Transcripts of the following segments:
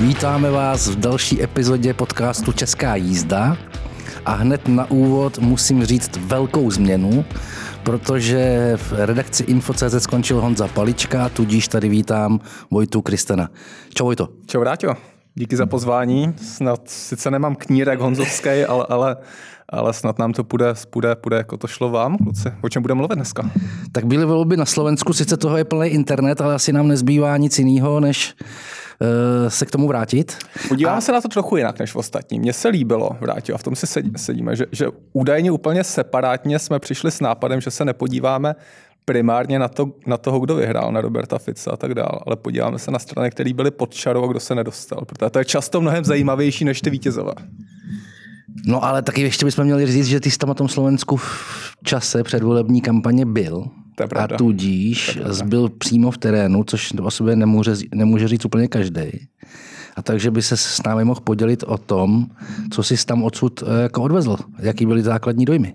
Vítáme vás v další epizodě podcastu Česká jízda a hned na úvod musím říct velkou změnu, protože v redakci Info.cz skončil Honza Palička, tudíž tady vítám Vojtu Kristena. Čau Vojto. Čau Vráťo, díky za pozvání. Snad sice nemám knírek honzovský, ale, ale ale snad nám to půjde, půjde, půjde jako to šlo vám, kluci. O čem budeme mluvit dneska? Tak byly volby na Slovensku, sice toho je plný internet, ale asi nám nezbývá nic jiného, než uh, se k tomu vrátit. Podíváme a... se na to trochu jinak než v ostatní. Mně se líbilo, vrátit, a v tom si sedíme, že, že údajně úplně separátně jsme přišli s nápadem, že se nepodíváme primárně na, to, na toho, kdo vyhrál, na Roberta Fica a tak dále, ale podíváme se na strany, které byly pod čarou a kdo se nedostal, protože to je často mnohem zajímavější než ty vítězové. No ale taky ještě bychom měli říct, že ty jsi tam na tom Slovensku v čase předvolební kampaně byl. To je a tudíž byl přímo v terénu, což o sobě nemůže, nemůže říct úplně každý. A takže by se s námi mohl podělit o tom, co jsi tam odsud eh, jako odvezl. Jaký byly základní dojmy?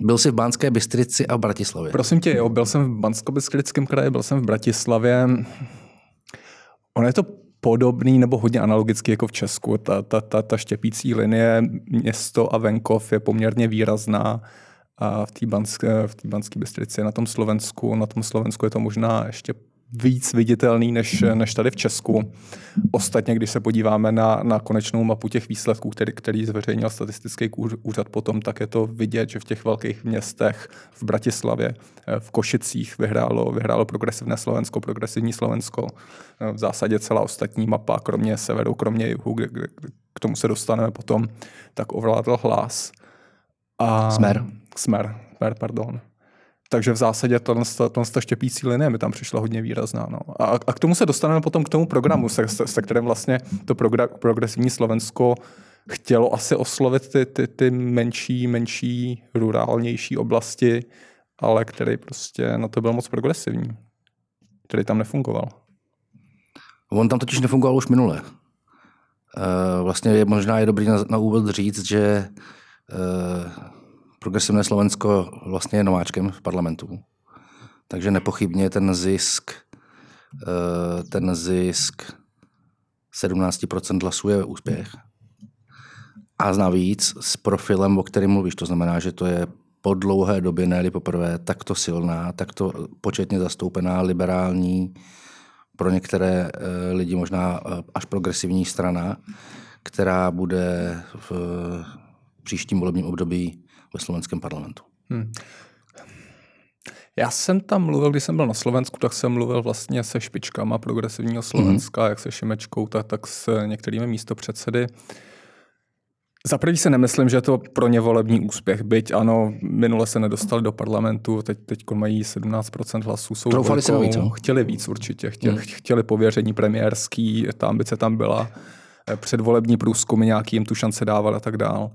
Byl jsi v Banské Bystrici a v Bratislavě. Prosím tě, jo, byl jsem v Bansko-Bystrickém kraji, byl jsem v Bratislavě. Ono je to podobný nebo hodně analogický jako v Česku. Ta, ta, ta, ta štěpící linie město a venkov je poměrně výrazná a v té Banské, v Banské Bystrici na tom Slovensku, na tom Slovensku je to možná ještě víc viditelný než, než tady v Česku. Ostatně, když se podíváme na, na konečnou mapu těch výsledků, který, který zveřejnil statistický úřad potom, tak je to vidět, že v těch velkých městech, v Bratislavě, v Košicích vyhrálo, vyhrálo progresivné Slovensko, progresivní Slovensko. V zásadě celá ostatní mapa, kromě severu, kromě jihu, kde, kde, k tomu se dostaneme potom, tak ovládl hlas. A, Smer. Smer, smer, pardon. Takže v zásadě to, to, to štěpící linie mi tam přišla hodně výrazná. No. A, a k tomu se dostaneme potom k tomu programu, se, se, se kterým vlastně to progra, progresivní Slovensko chtělo asi oslovit ty, ty, ty menší, menší, rurálnější oblasti, ale který prostě na to byl moc progresivní, který tam nefungoval. On tam totiž nefungoval už minule. Uh, vlastně je, možná je dobrý na, na úvod říct, že uh, progresivné Slovensko vlastně je nováčkem v parlamentu. Takže nepochybně ten zisk, eh, ten zisk 17% hlasů je úspěch. A navíc s profilem, o kterém mluvíš, to znamená, že to je po dlouhé době, ne poprvé, takto silná, takto početně zastoupená liberální, pro některé eh, lidi možná eh, až progresivní strana, která bude v příštím volebním období ve slovenském parlamentu. Hmm. Já jsem tam mluvil, když jsem byl na Slovensku, tak jsem mluvil vlastně se špičkama progresivního Slovenska, mm. jak se Šimečkou, tak, tak s některými místopředsedy. Za prvý se nemyslím, že je to pro ně volební úspěch, byť ano, minule se nedostali do parlamentu, teď, teď mají 17% hlasů. Jsou Troufali se víc, Chtěli víc určitě, chtěli, mm. chtěli pověření premiérský, ta ambice tam byla, eh, předvolební průzkumy nějaký jim tu šance dával a tak dál.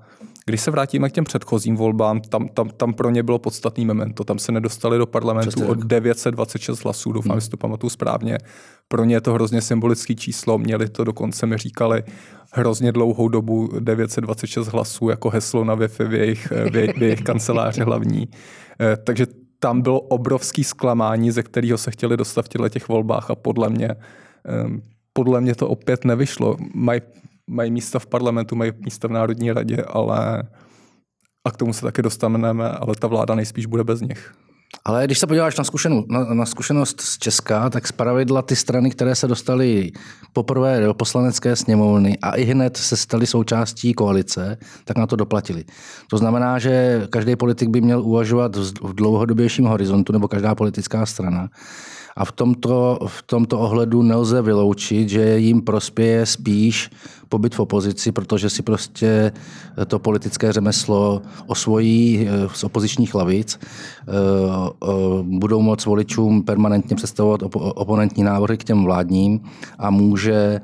Když se vrátíme k těm předchozím volbám, tam, tam, tam pro ně bylo podstatný memento. Tam se nedostali do parlamentu Přesně o 926 hlasů, doufám, hmm. že to pamatuju správně. Pro ně je to hrozně symbolické číslo, měli to dokonce, mi říkali, hrozně dlouhou dobu 926 hlasů jako heslo na Wi-Fi v jejich, v jejich, v jejich kanceláři hlavní. Eh, takže tam bylo obrovský zklamání, ze kterého se chtěli dostat v těchto těch volbách a podle mě, eh, podle mě to opět nevyšlo. Mají mají místa v parlamentu, mají místa v Národní radě, ale a k tomu se taky dostaneme, ale ta vláda nejspíš bude bez nich. Ale když se podíváš na, zkušenu, na, na zkušenost z Česka, tak zpravidla ty strany, které se dostaly poprvé do poslanecké sněmovny a i hned se staly součástí koalice, tak na to doplatili. To znamená, že každý politik by měl uvažovat v dlouhodobějším horizontu, nebo každá politická strana, a v tomto, v tomto ohledu nelze vyloučit, že jim prospěje spíš pobyt v opozici, protože si prostě to politické řemeslo osvojí eh, z opozičních lavic, eh, eh, budou moct voličům permanentně představovat oponentní návrhy k těm vládním a může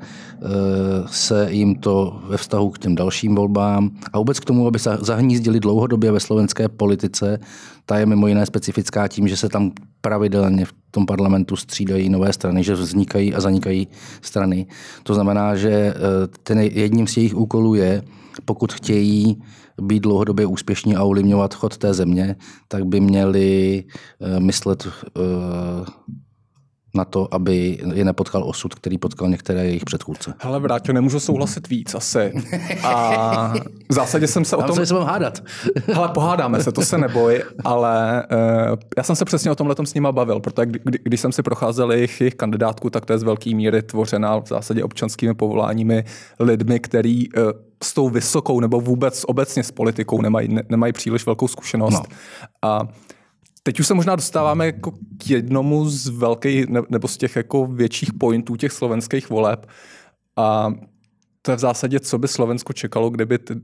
se jim to ve vztahu k těm dalším volbám a vůbec k tomu, aby se zahnízdili dlouhodobě ve slovenské politice, ta je mimo jiné specifická tím, že se tam pravidelně v tom parlamentu střídají nové strany, že vznikají a zanikají strany. To znamená, že eh, ten jedním z jejich úkolů je, pokud chtějí být dlouhodobě úspěšní a ovlivňovat chod té země, tak by měli eh, myslet eh, na to, aby je nepotkal osud, který potkal některé jejich předchůdce. Hele, Vráťo, nemůžu souhlasit víc asi. A v zásadě jsem se Tam o tom... se hádat. Hele, pohádáme se, to se neboj, ale uh, já jsem se přesně o tomhle s nima bavil, protože kdy, kdy, když jsem si procházel jejich, jejich kandidátku, tak to je z velké míry tvořena v zásadě občanskými povoláními lidmi, který uh, s tou vysokou nebo vůbec obecně s politikou nemají, ne, nemají příliš velkou zkušenost. No. A Teď už se možná dostáváme jako k jednomu z velkých, nebo z těch jako větších pointů těch slovenských voleb. A to je v zásadě, co by Slovensko čekalo, kdyby ty,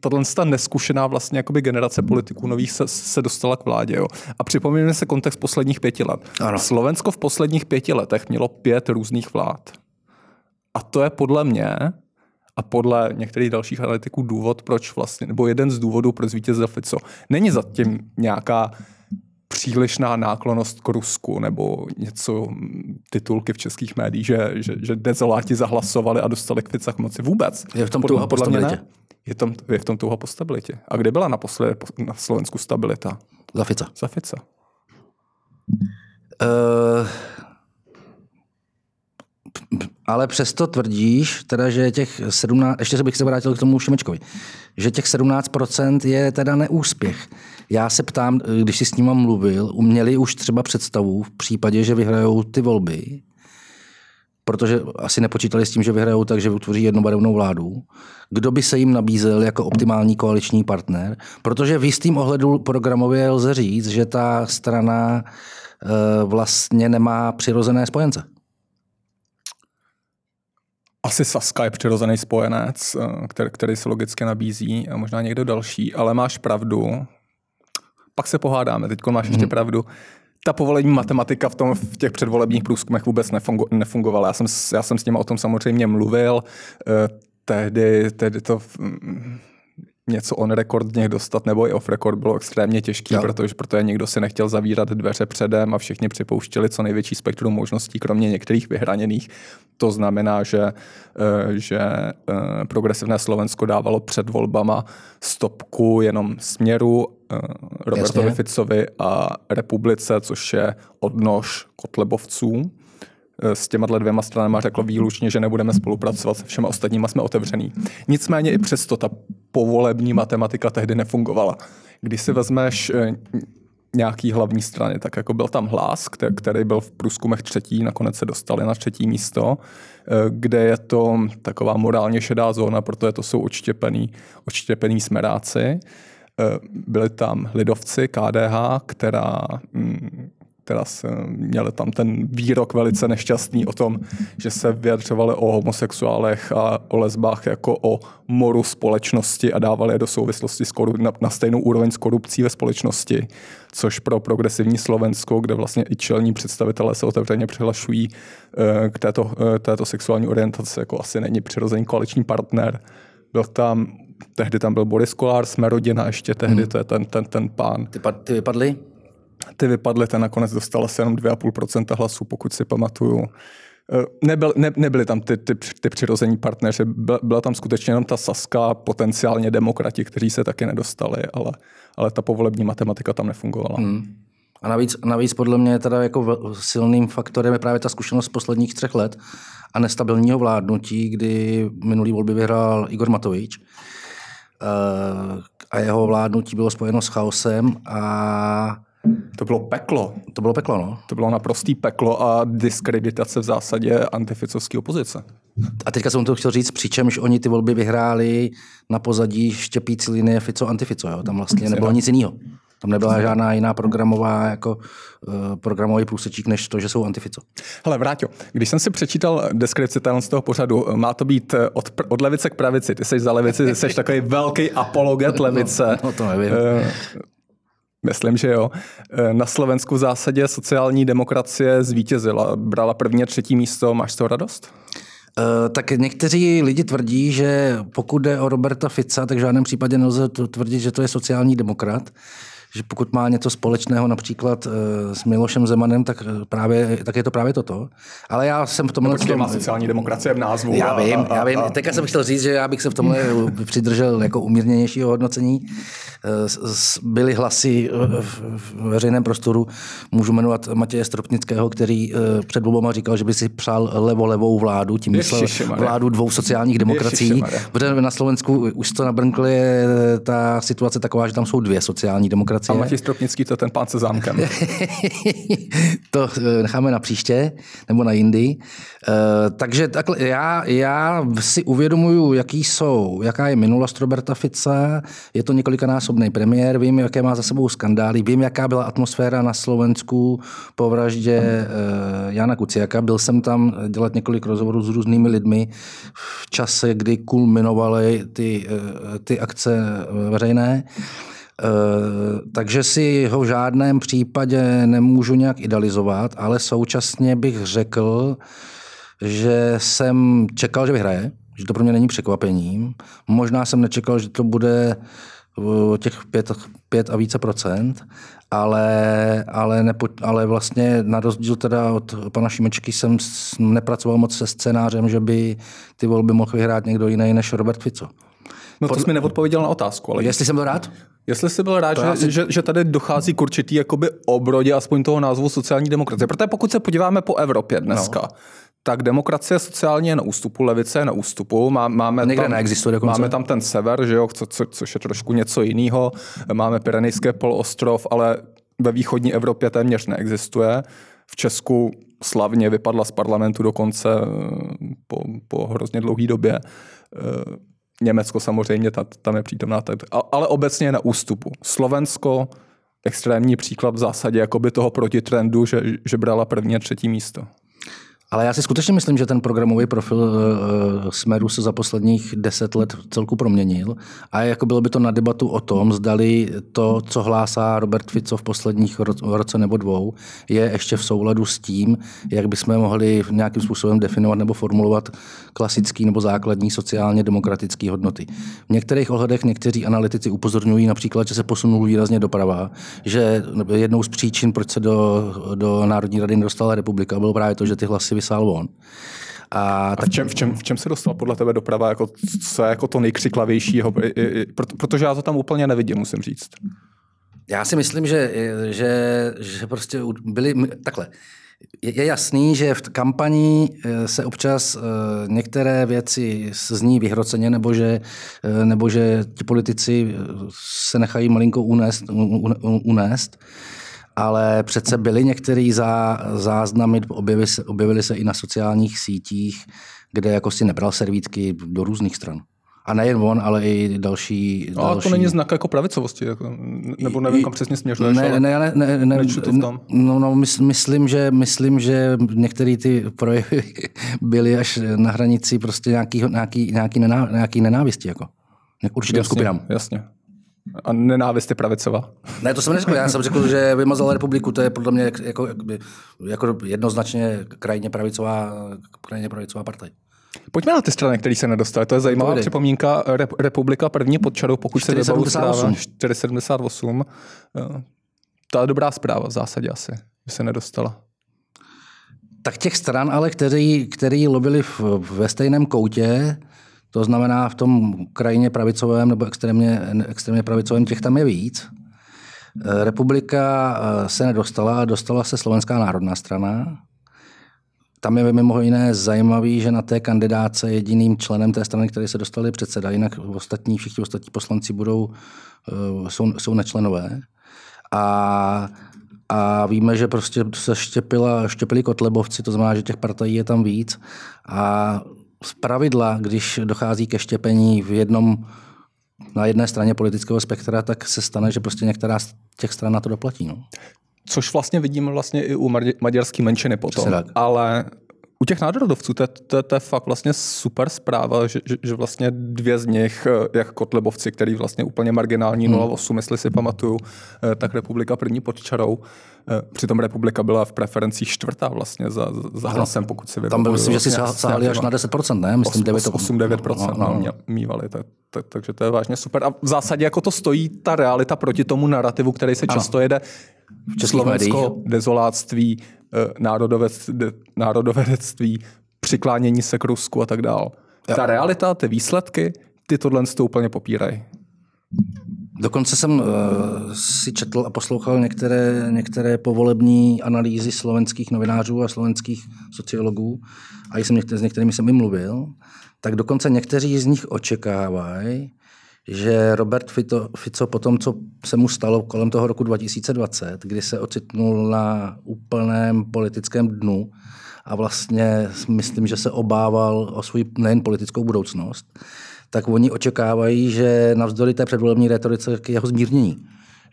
tato ta neskušená vlastně jakoby generace politiků nových se, se dostala k vládě. Jo. A připomínáme se kontext posledních pěti let. Ano. Slovensko v posledních pěti letech mělo pět různých vlád. A to je podle mě a podle některých dalších analytiků důvod, proč vlastně, nebo jeden z důvodů, proč zvítězil Fico. Není zatím nějaká přílišná náklonost k Rusku nebo něco, titulky v českých médiích, že, že, že dezoláti zahlasovali a dostali k Fica k moci. Vůbec. Je v tom touha po stabilitě. Je, tam, je v tom touha po stabilitě. A kde byla naposledy na Slovensku stabilita? Za Fica. Za Fica. Uh, ale přesto tvrdíš, teda, že těch 17, ještě se bych se vrátil k tomu Šimečkovi, že těch 17% je teda neúspěch. Já se ptám, když jsi s ním mluvil, uměli už třeba představu v případě, že vyhrajou ty volby, protože asi nepočítali s tím, že vyhrajou tak, že utvoří jednobarevnou vládu. Kdo by se jim nabízel jako optimální koaliční partner? Protože v jistým ohledu programově lze říct, že ta strana eh, vlastně nemá přirozené spojence. Asi Saska je přirozený spojenec, eh, který, který se logicky nabízí a možná někdo další, ale máš pravdu. Pak se pohádáme, teď máš ještě hmm. pravdu. Ta povolení matematika v, tom, v těch předvolebních průzkumech vůbec nefungo, nefungovala. Já jsem, já jsem s nimi o tom samozřejmě mluvil. Eh, tehdy, tehdy to něco on record z nich dostat nebo i off record bylo extrémně těžké, protože, protože někdo si nechtěl zavírat dveře předem a všichni připouštěli co největší spektrum možností, kromě některých vyhraněných. To znamená, že, eh, že eh, progresivné Slovensko dávalo před volbama stopku jenom směru eh, Robertovi Jasně. Ficovi a republice, což je odnož Kotlebovců s těma dvěma stranama řeklo výlučně, že nebudeme spolupracovat se všema ostatníma, jsme otevřený. Nicméně i přesto ta povolební matematika tehdy nefungovala. Když si vezmeš eh, nějaký hlavní strany, tak jako byl tam hlas, který byl v průzkumech třetí, nakonec se dostali na třetí místo, eh, kde je to taková morálně šedá zóna, protože to jsou odštěpený, odštěpený smeráci. Eh, byli tam lidovci, KDH, která mm, teda se, měli tam ten výrok velice nešťastný o tom, že se vyjadřovali o homosexuálech a o lesbách jako o moru společnosti a dávali je do souvislosti s korup- na, na stejnou úroveň s korupcí ve společnosti, což pro progresivní Slovensko, kde vlastně i čelní představitelé se otevřeně přihlašují eh, k této, eh, této sexuální orientaci, jako asi není přirozený koaliční partner. Byl tam tehdy tam byl Boris Kolár, jsme rodina ještě tehdy, hmm. to je ten, ten, ten pán. Ty, ty vypadly? Ty vypadly, ten nakonec dostal asi jenom 2,5% hlasů, pokud si pamatuju. Eh, nebyl, ne, nebyli tam ty, ty, ty přirození partneři, byla, byla tam skutečně jenom ta Saska, potenciálně demokrati, kteří se taky nedostali, ale, ale ta povolební matematika tam nefungovala. Hmm. A navíc, navíc podle mě teda jako silným faktorem je právě ta zkušenost z posledních třech let a nestabilního vládnutí, kdy minulý volby vyhrál Igor Matovič eh, a jeho vládnutí bylo spojeno s chaosem a to bylo peklo. To bylo peklo, no. To bylo naprostý peklo a diskreditace v zásadě antificovské opozice. A teďka jsem to chtěl říct, přičemž oni ty volby vyhráli na pozadí štěpící linie Fico antifico. Jo? Tam vlastně nebylo nic jiného. Tam nebyla žádná jiná programová, jako uh, programový průsečík, než to, že jsou antifico. Hele, Vráťo, když jsem si přečítal deskripci z toho pořadu, má to být od, od levice k pravici. Ty jsi za levici, jsi takový velký apologet levice. No, no to nevím. Uh, Myslím, že jo. E, na Slovensku v zásadě sociální demokracie zvítězila. Brala první a třetí místo. Máš z toho radost? Uh, tak někteří lidi tvrdí, že pokud jde o Roberta Fica, tak v žádném případě nelze tvrdit, že to je sociální demokrat, že pokud má něco společného například eh, s Milošem Zemanem, tak, eh, právě, tak je to právě toto. Ale já jsem v tomhle... No, počkej, má sociální demokracie v názvu. Já vím, a, a, já vím. Teďka jsem chtěl říct, že já bych se v tomhle přidržel jako umírněnějšího hodnocení. Byly hlasy v veřejném prostoru, můžu jmenovat Matěje Stropnického, který před volbama říkal, že by si přál levo-levou vládu, tím myslel vládu dvou sociálních demokracií. Protože na Slovensku už to nabrnkli, je ta situace taková, že tam jsou dvě sociální demokracie. A Matěj Stropnický to ten pán se zámkem. to eh, necháme na příště, nebo na jindy. Eh, takže takhle, já, já si uvědomuju, jaký jsou, jaká je minulost Roberta Fica, je to několikanásobný premiér, vím, jaké má za sebou skandály, vím, jaká byla atmosféra na Slovensku po vraždě eh, Jana Kuciaka. Byl jsem tam dělat několik rozhovorů s různými lidmi v čase, kdy kulminovaly ty, ty akce veřejné. Eh, takže si ho v žádném případě nemůžu nějak idealizovat, ale současně bych řekl, že jsem čekal, že vyhraje, že to pro mě není překvapením. Možná jsem nečekal, že to bude těch pět, pět a více procent, ale, ale, nepo, ale vlastně na rozdíl teda od pana Šimečky jsem nepracoval moc se scénářem, že by ty volby mohl vyhrát někdo jiný než Robert Fico. No to Pod... jsi mi neodpověděl na otázku. Ale... Jestli jsem byl rád? Jestli jsi byl rád, že, asi... že, že tady dochází k určitý jakoby obrodě aspoň toho názvu sociální demokracie. Protože pokud se podíváme po Evropě dneska, no. tak demokracie sociálně je na ústupu, levice je na ústupu. Má, máme, Někde tam, neexistuje dokonce. máme tam ten sever, že jo, co, co, což je trošku něco jiného. Máme Pyrenejské poloostrov, ale ve východní Evropě téměř neexistuje. V Česku slavně vypadla z parlamentu dokonce eh, po, po hrozně dlouhé době eh, Německo samozřejmě, tam je přítomná, ale obecně je na ústupu. Slovensko, extrémní příklad v zásadě jakoby toho protitrendu, že, že brala první a třetí místo. Ale já si skutečně myslím, že ten programový profil uh, Smeru se za posledních deset let celku proměnil a jako bylo by to na debatu o tom, zdali to, co hlásá Robert Fico v posledních roce nebo dvou, je ještě v souladu s tím, jak bychom mohli nějakým způsobem definovat nebo formulovat klasický nebo základní sociálně demokratické hodnoty. V některých ohledech někteří analytici upozorňují například, že se posunul výrazně doprava, že jednou z příčin, proč se do, do Národní rady nedostala republika, bylo právě to, že ty hlasy vysál on. A, a v, čem, v, čem, v čem se dostal podle tebe doprava, jako, co je jako to nejkřiklavějšího? Protože já to tam úplně nevidím, musím říct. Já si myslím, že, že, že prostě byli takhle. Je jasný, že v kampani eh, se občas eh, některé věci zní vyhroceně, nebo že, eh, nebo že ti politici se nechají malinko unést. unést ale přece byly některé zá, záznamy, objevily se, objevily se i na sociálních sítích, kde jako si nebral servítky do různých stran. A nejen on, ale i další. No, další... to není znak jako pravicovosti, jako, nebo nevím, kam přesně směřuješ, ne, ne, ne, ne, ne, to v tom. No, no myslím, že, myslím, že některé ty projevy byly až na hranici prostě nějaký, nějaký, nějaký, nená, nějaký nenávisti. Jako. Určitým jasně, skupinám. Jasně. A nenávist je pravicová. Ne, to jsem neřekl. Já jsem řekl, že vymazal republiku. To je podle mě jako, jako jednoznačně krajně pravicová, krajně pravicová partaj. Pojďme na ty strany, které se nedostaly. To je zajímavá Pojde. připomínka. Rep- republika první pod čarou, pokud 478. se 478. Eh, to je dobrá zpráva v zásadě asi, že se nedostala. Tak těch stran, ale který, který lobili v, ve stejném koutě, to znamená v tom krajině pravicovém nebo extrémně, extrémně pravicovém, těch tam je víc. Eh, republika eh, se nedostala, dostala se Slovenská národná strana. Tam je mimo jiné zajímavý, že na té kandidáce jediným členem té strany, který se dostali předseda, jinak ostatní, všichni ostatní poslanci budou, eh, jsou, jsou nečlenové. A, a víme, že prostě se štěpila, štěpili kotlebovci, to znamená, že těch partají je tam víc. A z pravidla, když dochází ke štěpení v jednom na jedné straně politického spektra, tak se stane, že prostě některá z těch stran na to doplatí. No. Což vlastně vidíme vlastně i u maďarské menšiny potom. Ale u těch národovců to, to, to je fakt vlastně super zpráva, že, že, že vlastně dvě z nich, eh, jak Kotlebovci, který vlastně úplně marginální hmm. 08, jestli si pamatuju, eh, tak republika první pod čarou. Eh, přitom republika byla v preferencích čtvrtá vlastně za, za hlasem, pokud si vybavuju. Tam byl, myslím, že si sáhli až na 10%, ne? Myslím 8-9% no, no, no. mývali, tak, tak, takže to je vážně super. A v zásadě jako to stojí ta realita proti tomu narrativu, který se ano. často jede Slovensko, médiích. dezoláctví, národovedectví, přiklánění se k Rusku a tak dál. Ta realita, ty výsledky, ty tohle to úplně popírají. Dokonce jsem uh, si četl a poslouchal některé, některé povolební analýzy slovenských novinářů a slovenských sociologů, a jsem některý, s některými jsem i mluvil, tak dokonce někteří z nich očekávají, že Robert Fico, Fico po tom, co se mu stalo kolem toho roku 2020, kdy se ocitnul na úplném politickém dnu a vlastně myslím, že se obával o svou nejen politickou budoucnost, tak oni očekávají, že navzdory té předvolební retorice k jeho zmírnění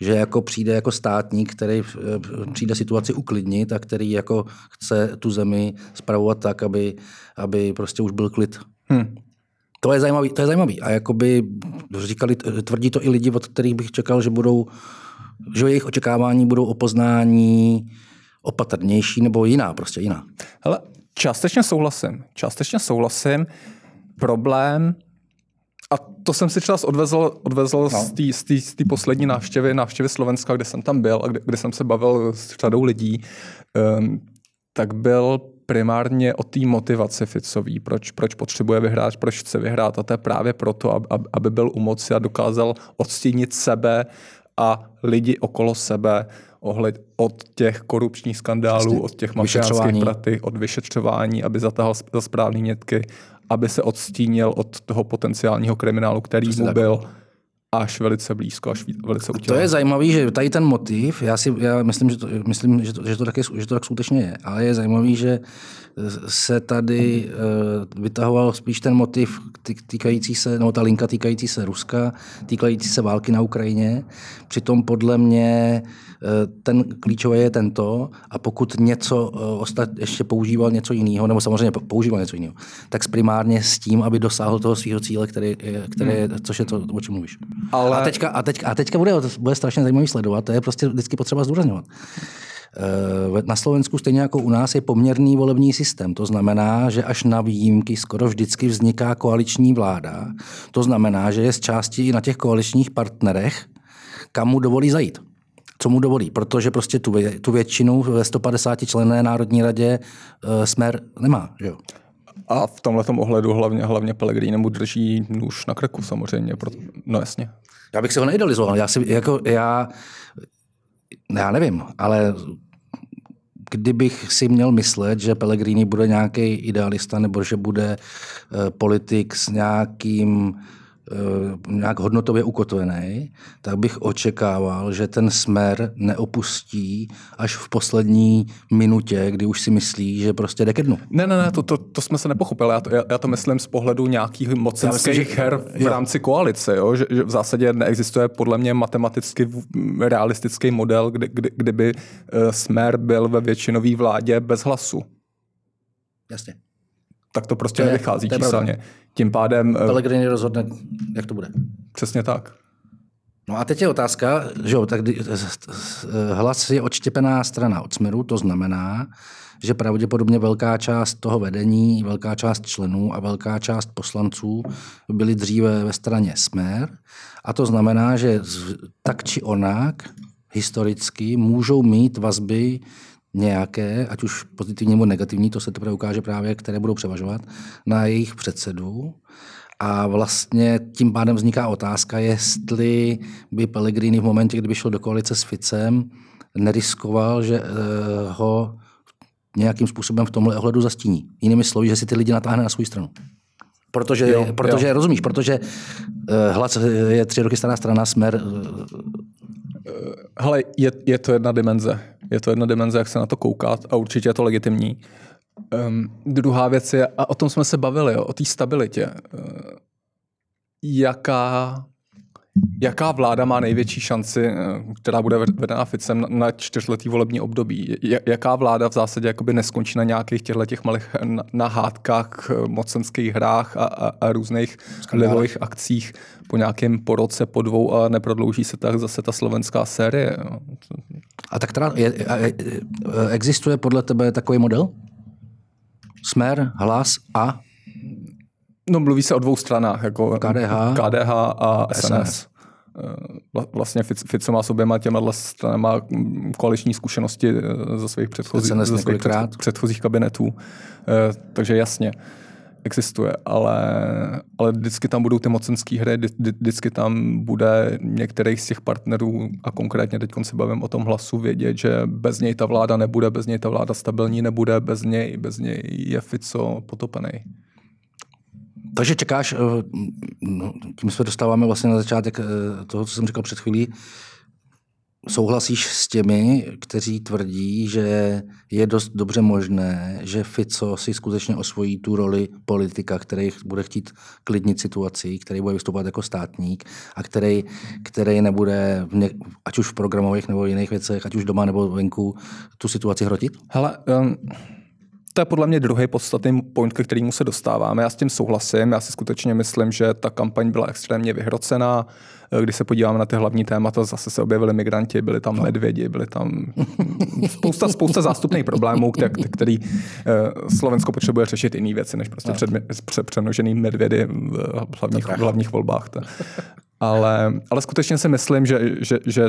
že jako přijde jako státník, který eh, přijde situaci uklidnit a který jako chce tu zemi spravovat tak, aby, aby prostě už byl klid. Hmm. To je zajímavý, to je zajímavý. A jakoby říkali, tvrdí to i lidi, od kterých bych čekal, že budou, že jejich očekávání budou o poznání opatrnější nebo jiná, prostě jiná. Hele, částečně souhlasím. Částečně souhlasím. Problém, a to jsem si čas odvezl, odvezl no. z té poslední návštěvy, návštěvy Slovenska, kde jsem tam byl a kde, kde jsem se bavil s řadou lidí, um, tak byl primárně o té motivaci Ficový, proč, proč potřebuje vyhrát, proč chce vyhrát a to je právě proto, aby byl u moci a dokázal odstínit sebe a lidi okolo sebe ohled od těch korupčních skandálů, Jasně. od těch mafiánských praty, od vyšetřování, aby zatahal za správný nětky, aby se odstínil od toho potenciálního kriminálu, který Přesně mu tak. Až velice blízko, až velice utělé. To je zajímavé, že tady ten motiv, já si já myslím, že to, myslím, že to, že to, tak, je, že to tak skutečně je, ale je zajímavý, že se tady uh, vytahoval spíš ten motiv týkající se, nebo ta linka týkající se Ruska, týkající se války na Ukrajině. Přitom podle mě uh, ten klíčový je tento a pokud něco uh, ostat, ještě používal něco jiného, nebo samozřejmě používal něco jiného, tak primárně s tím, aby dosáhl toho svého cíle, který, který, hmm. což je to, o čem mluvíš. Ale... A teďka, a teďka, a teďka bude, bude strašně zajímavý sledovat, to je prostě vždycky potřeba zdůrazňovat. Eh, na Slovensku stejně jako u nás je poměrný volební systém. To znamená, že až na výjimky skoro vždycky vzniká koaliční vláda. To znamená, že je z části i na těch koaličních partnerech, kam mu dovolí zajít. Co mu dovolí? Protože prostě tu, tu většinu ve 150 členné Národní radě e, Smer nemá. Že jo? A v tomhle ohledu hlavně, hlavně Pellegrini mu drží nůž na krku samozřejmě. Proto, no jasně. Já bych se ho neidealizoval. Já, si, jako, já, já nevím, ale kdybych si měl myslet, že Pellegrini bude nějaký idealista nebo že bude uh, politik s nějakým Eh, nějak hodnotově ukotvený, tak bych očekával, že ten smer neopustí až v poslední minutě, kdy už si myslí, že prostě jde ke dnu. Ne, ne, ne, to, to, to jsme se nepochopili. Já to, já, já to myslím z pohledu nějakých mocenských her v jo. rámci koalice, jo? Že, že v zásadě neexistuje podle mě matematicky realistický model, kdy, kdy, kdyby eh, smer byl ve většinové vládě bez hlasu. Jasně tak to prostě to je, nevychází to číselně. Tím pádem... Eh, Pellegrini rozhodne, jak to bude. Přesně tak. No a teď je otázka, že jo, tak hlas je odštěpená strana od směru, to znamená, že pravděpodobně velká část toho vedení, velká část členů a velká část poslanců byli dříve ve straně smer. A to znamená, že tak či onak historicky můžou mít vazby nějaké, ať už pozitivní nebo negativní, to se teprve ukáže právě, které budou převažovat, na jejich předsedu. A vlastně tím pádem vzniká otázka, jestli by Pellegrini v momentě, kdyby šel do koalice s Ficem, neriskoval, že eh, ho nějakým způsobem v tomhle ohledu zastíní. Jinými slovy, že si ty lidi natáhne na svou stranu. Protože, jo, protože jo. rozumíš, protože uh, Hlas je tři roky stará strana, Smer... Uh, Hele, je, je to jedna dimenze. Je to jedna dimenze, jak se na to koukat a určitě je to legitimní. Um, druhá věc je, a o tom jsme se bavili, jo, o té stabilitě. Uh, jaká, Jaká vláda má největší šanci, eh, která bude vedena Ficem na čtyřletý volební období? Jaká vláda v zásadě jakoby neskončí na nějakých těchto těch malých nahádkách, eh, mocenských hrách a, a, a různých lidových akcích po nějakém poroce, po dvou a neprodlouží se tak zase ta slovenská série? A tak teda je, je, existuje podle tebe takový model? Smer, hlas a No mluví se o dvou stranách, jako KDH, KDH a SNS. SNS. Eh, vlastně Fico má s oběma těma stranama koaliční zkušenosti eh, ze svých předchozích, ze svých před, předchozích kabinetů. Eh, takže jasně existuje, ale, ale vždycky tam budou ty mocenské hry, vždycky tam bude některých z těch partnerů, a konkrétně teď se bavím o tom hlasu, vědět, že bez něj ta vláda nebude, bez něj ta vláda stabilní nebude, bez něj, bez něj je Fico potopený. Takže čekáš, eh, no, tím se dostáváme vlastně na začátek eh, toho, co jsem říkal před chvílí, souhlasíš s těmi, kteří tvrdí, že je dost dobře možné, že Fico si skutečně osvojí tu roli politika, který bude chtít klidnit situaci, který bude vystupovat jako státník a který, který nebude, v ně, ať už v programových nebo jiných věcech, ať už doma nebo venku, tu situaci hrotit? Hele, um to je podle mě druhý podstatný point, ke kterému se dostáváme. Já s tím souhlasím. Já si skutečně myslím, že ta kampaň byla extrémně vyhrocená. Když se podíváme na ty hlavní témata, zase se objevili migranti, byli tam medvědi, byly tam spousta, spousta zástupných problémů, který, který eh, Slovensko potřebuje řešit jiné věci, než prostě no. před, přemnožený medvědy v hlavních, v hlavních volbách. Ale, ale skutečně si myslím, že, že, že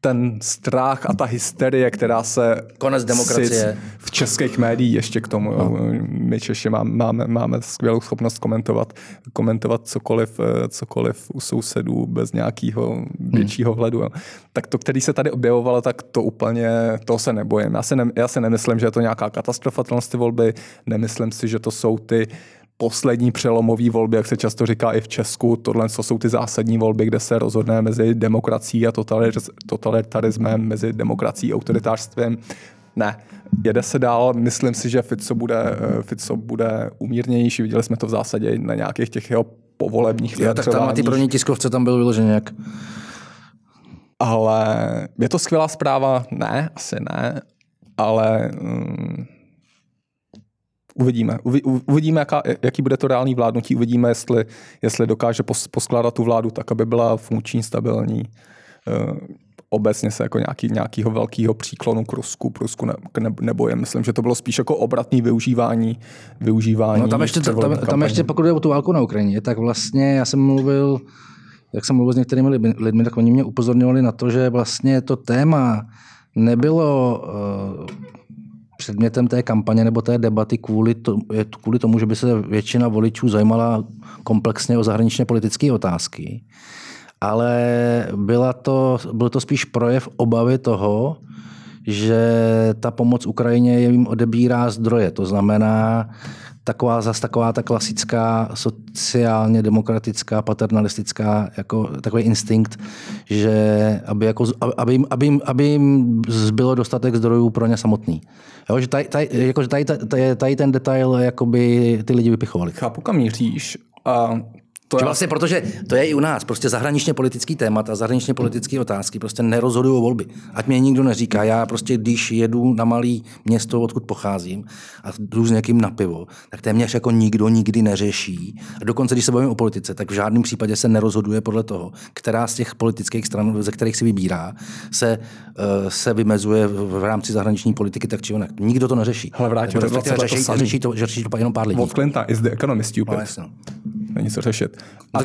ten strach a ta hysterie, která se... Konec demokracie. V českých médiích ještě k tomu. No. My Češi máme, máme, máme skvělou schopnost komentovat, komentovat cokoliv, eh, cokoliv u sousedů bez nějakého hmm. většího vhledu. Jo. Tak to, který se tady objevovalo, tak to úplně, toho se nebojím. Já si, ne, já si nemyslím, že je to nějaká katastrofa ty volby, nemyslím si, že to jsou ty poslední přelomové volby, jak se často říká i v Česku. Tohle jsou ty zásadní volby, kde se rozhodne mezi demokracií a totalitarismem, mezi demokracií a autoritářstvím. Ne, jede se dál. Myslím si, že Fico bude, eh, Fico bude umírnější. Viděli jsme to v zásadě na nějakých těch jeho povolebních jo, tak tam ty první tiskovce tam byl vyložený jak ale je to skvělá zpráva? Ne, asi ne, ale mm, Uvidíme. Uvidíme, jaká, jaký bude to reálný vládnutí. Uvidíme, jestli, jestli dokáže poskládat tu vládu tak, aby byla funkční, stabilní. Eh, obecně se jako nějaký, nějakého velkého příklonu k Rusku, k Rusku ne, ne, nebo je, myslím, že to bylo spíš jako obratný využívání, využívání no, tam ještě, tam, tam ještě pokud jde o tu válku na Ukrajině, tak vlastně já jsem mluvil, jak jsem mluvil s některými lidmi, tak oni mě upozorňovali na to, že vlastně to téma nebylo uh, předmětem té kampaně nebo té debaty kvůli, to, kvůli tomu, že by se většina voličů zajímala komplexně o zahraničně politické otázky. Ale byla to, byl to spíš projev obavy toho, že ta pomoc Ukrajině jim odebírá zdroje. To znamená, taková zase taková ta klasická sociálně demokratická, paternalistická, jako takový instinkt, že aby, jako, aby, jim, aby, jim, aby jim zbylo dostatek zdrojů pro ně samotný. Jo, že tady, tady, jako, tady, tady, tady ten detail jakoby ty lidi vypichovali. Chápu, kam míříš. A to je vlastně, protože to je i u nás, prostě zahraničně politický témat a zahraničně politické otázky prostě nerozhodují o volby. Ať mě nikdo neříká, já prostě když jedu na malý město, odkud pocházím a jdu s někým na pivo, tak téměř jako nikdo nikdy neřeší. A dokonce, když se bavím o politice, tak v žádném případě se nerozhoduje podle toho, která z těch politických stran, ze kterých si vybírá, se, uh, se vymezuje v, rámci zahraniční politiky tak či onak. Nikdo to neřeší. Ale vrátím, řeší, to, řeší, to, řeší to jenom pár lidí. Od Clinta is the economist stupid. No, jasno není co řešit. A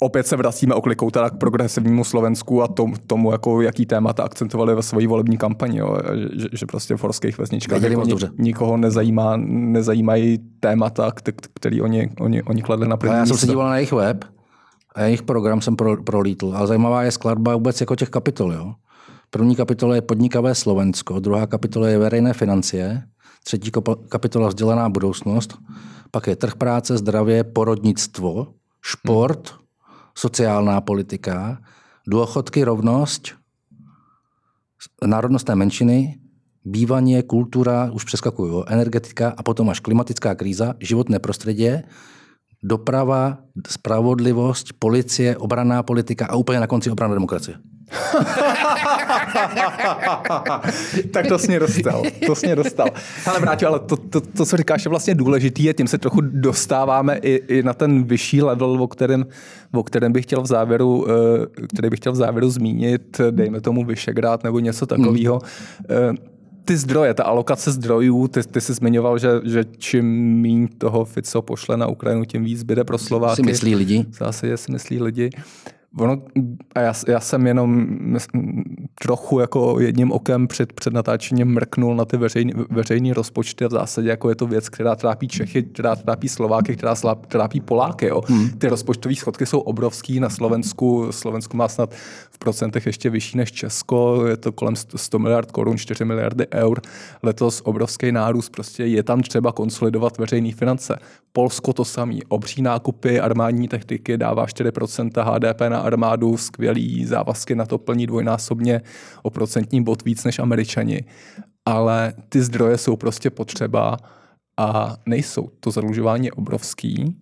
opět se vracíme oklikou teda k progresivnímu Slovensku a tom, tomu, jako, jaký témata akcentovali ve své volební kampani. Jo. Že, že, prostě v horských vesničkách jako nikoho nezajímá, nezajímají témata, které oni, oni, oni kladli na první Já jsem se díval na jejich web a jejich program jsem pro, prolítl. A zajímavá je skladba vůbec jako těch kapitol. Jo. První kapitola je podnikavé Slovensko, druhá kapitola je veřejné financie, třetí kapitola vzdělaná budoucnost, pak je trh práce, zdravě, porodnictvo, šport, sociálná politika, důchodky, rovnost, národnostné menšiny, bývanie, kultura, už přeskakuju, energetika a potom až klimatická kríza, životné prostředí, doprava, spravodlivost, policie, obraná politika a úplně na konci obrana demokracie. tak to mě dostal. To mě dostal. Ale Vráťo, ale to, to, to, co říkáš, je vlastně důležitý, je tím se trochu dostáváme i, i na ten vyšší level, o kterém, o kterém bych chtěl v závěru, eh, který bych chtěl v závěru zmínit, dejme tomu Vyšegrad nebo něco takového. Hmm ty zdroje, ta alokace zdrojů, ty, ty jsi zmiňoval, že, že čím méně toho Fico pošle na Ukrajinu, tím víc bude pro Slováky. Si myslí lidi? V zásadě si myslí lidi. Ono, a já, já, jsem jenom trochu jako jedním okem před, před natáčením mrknul na ty veřejný, veřejný rozpočty a v zásadě jako je to věc, která trápí Čechy, která trápí Slováky, která trápí Poláky. Jo. Hmm. Ty rozpočtové schodky jsou obrovský na Slovensku. Slovensku má snad v procentech ještě vyšší než Česko, je to kolem 100 miliard korun, 4 miliardy eur. Letos obrovský nárůst, prostě je tam třeba konsolidovat veřejné finance. Polsko to samý, obří nákupy armádní techniky dává 4% HDP na armádu, skvělý závazky na to plní dvojnásobně o procentní bod víc než američani. Ale ty zdroje jsou prostě potřeba a nejsou. To zadlužování je obrovský.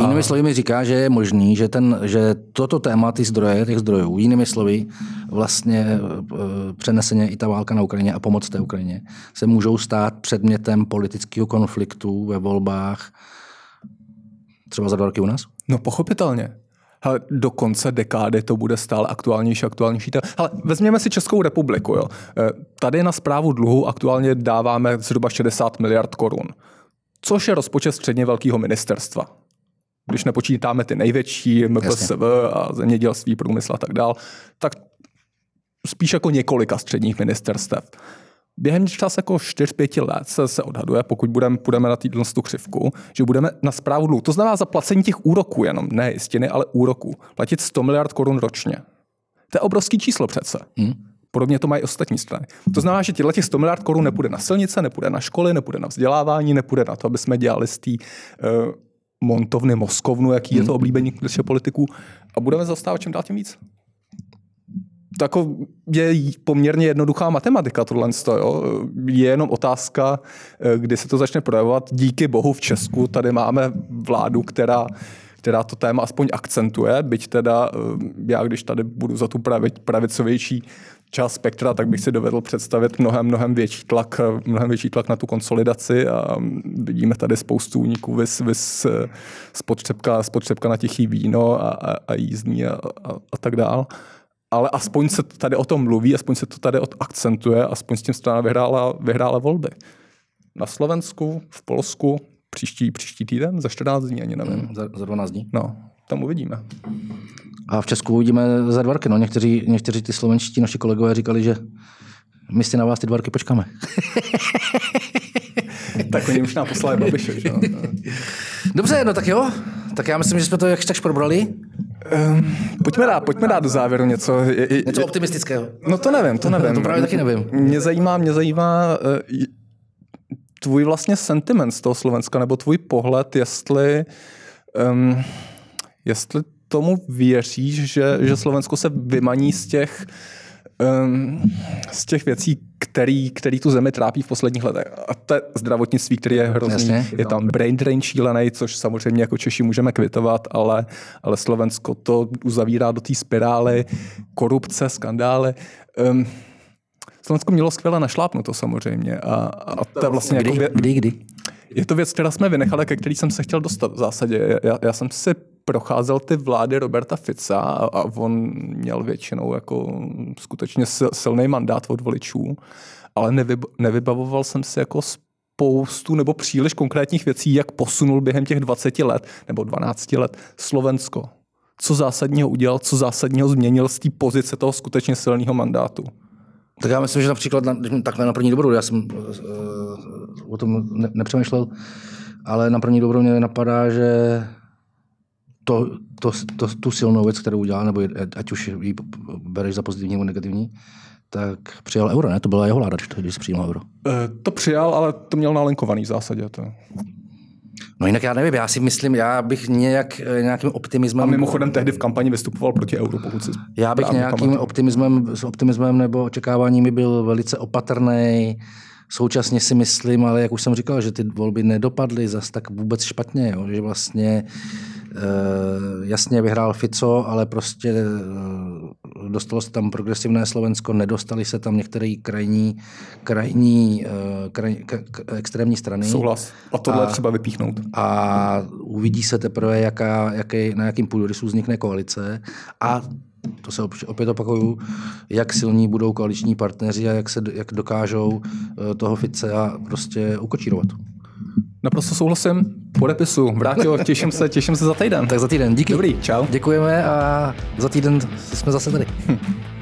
A... Jinými slovy mi říká, že je možný, že, ten, že toto téma, ty zdroje, těch zdrojů, jinými slovy, vlastně e, přeneseně i ta válka na Ukrajině a pomoc té Ukrajině, se můžou stát předmětem politického konfliktu ve volbách třeba za dva roky u nás? No pochopitelně. Hele, do konce dekády to bude stále aktuálnější, aktuálnější. Ale vezměme si Českou republiku. Jo. E, tady na zprávu dluhu aktuálně dáváme zhruba 60 miliard korun, což je rozpočet středně velkého ministerstva. Když nepočítáme ty největší, MPSV a zemědělství, průmysl a tak dál, tak spíš jako několika středních ministerstev. Během čas jako 4-5 let se, se odhaduje, pokud budeme, půjdeme na týdl tu křivku, že budeme na zprávu dluhu. To znamená zaplacení těch úroků jenom, ne jistiny, ale úroků. Platit 100 miliard korun ročně. To je obrovský číslo přece. Hmm. Podobně to mají ostatní strany. To znamená, že těchto 100 miliard korun nepůjde na silnice, nepůjde na školy, nepůjde na vzdělávání, nepůjde na to, aby jsme dělali z té uh, montovny Moskovnu, jaký hmm. je to oblíbení politiků. A budeme zastávat čím dál tím víc jako je poměrně jednoduchá matematika tohle. Jo. Je jenom otázka, eh, kdy se to začne projevovat. Díky bohu v Česku tady máme vládu, která která to téma aspoň akcentuje, byť teda eh, já, když tady budu za tu pravic, pravicovější část spektra, tak bych si dovedl představit mnohem, mnohem větší tlak, eh, mnohem větší tlak na tu konsolidaci a vidíme tady spoustu úniků, vys, vys spotřebka, spotřebka na tichý víno a, a, a jízdní a, a, a tak dál ale aspoň se tady o tom mluví, aspoň se to tady akcentuje, aspoň s tím strana vyhrála, vyhrála volby. Na Slovensku, v Polsku, příští, příští týden, za 14 dní, ani nevím. Hmm, za, za 12 dní? No, tam uvidíme. A v Česku uvidíme za dva roky. No, někteří, někteří ty slovenští naši kolegové říkali, že my si na vás ty dva roky počkáme. tak oni už nám poslali Babiše, že? Dobře, no tak jo. Tak já myslím, že jsme to jakž takž probrali. Um, pojďme dát, pojďme dát do závěru něco. Je, je, něco optimistického. No to nevím, to nevím. to právě taky nevím. Mě zajímá, mě zajímá uh, tvůj vlastně sentiment z toho Slovenska, nebo tvůj pohled, jestli, um, jestli tomu věříš, že, že Slovensko se vymaní z těch um, z těch věcí, který, který tu zemi trápí v posledních letech. A to je zdravotnictví, který je hrozný. Jasně. Je tam brain drain šílený, což samozřejmě jako Češi můžeme kvitovat, ale, ale Slovensko to uzavírá do té spirály, korupce, skandály. Um, Slovensko mělo skvěle našlápnuto samozřejmě. A, a to je vlastně kdy, jako, kdy, kdy? Je to věc, která jsme vynechali, ke který jsem se chtěl dostat v zásadě. Já, já jsem si procházel ty vlády Roberta Fica a, a on měl většinou jako skutečně silný mandát od voličů, ale nevyb, nevybavoval jsem si jako spoustu nebo příliš konkrétních věcí, jak posunul během těch 20 let nebo 12 let Slovensko. Co zásadního udělal, co zásadního změnil z té pozice toho skutečně silného mandátu. Tak já myslím, že například na, takhle na první dobru, já jsem uh, o tom ne, nepřemýšlel, ale na první dobru mě napadá, že to, to, to, tu silnou věc, kterou udělal, nebo ať už ji bereš za pozitivní nebo negativní, tak přijal euro, ne? To byla jeho vláda, když se přijímal euro. E, to přijal, ale to měl nalinkovaný v zásadě. To. No jinak já nevím, já si myslím, já bych nějak, nějakým optimismem... A mimochodem tehdy v kampani vystupoval proti euro, pokud si Já bych nějakým optimismem, s optimismem nebo očekáváními byl velice opatrný Současně si myslím, ale jak už jsem říkal, že ty volby nedopadly zas tak vůbec špatně, jo? že vlastně eh, jasně vyhrál Fico, ale prostě eh, dostalo se tam progresivné Slovensko, nedostali se tam některé krajní, krajní, eh, kraj, k, k, extrémní strany. Souhlas. A tohle a, třeba vypíchnout. A uvidí se teprve, jaká, jaký, na jakým půdorysu vznikne koalice a to se opět opakuju, jak silní budou koaliční partneři a jak, se, jak dokážou eh, toho Fice a prostě ukočírovat. Naprosto souhlasím. Podepisu. Vrátil, těším se, těším se za týden. Tak za týden, díky. Dobrý, čau. Děkujeme a za týden jsme zase tady. Hm.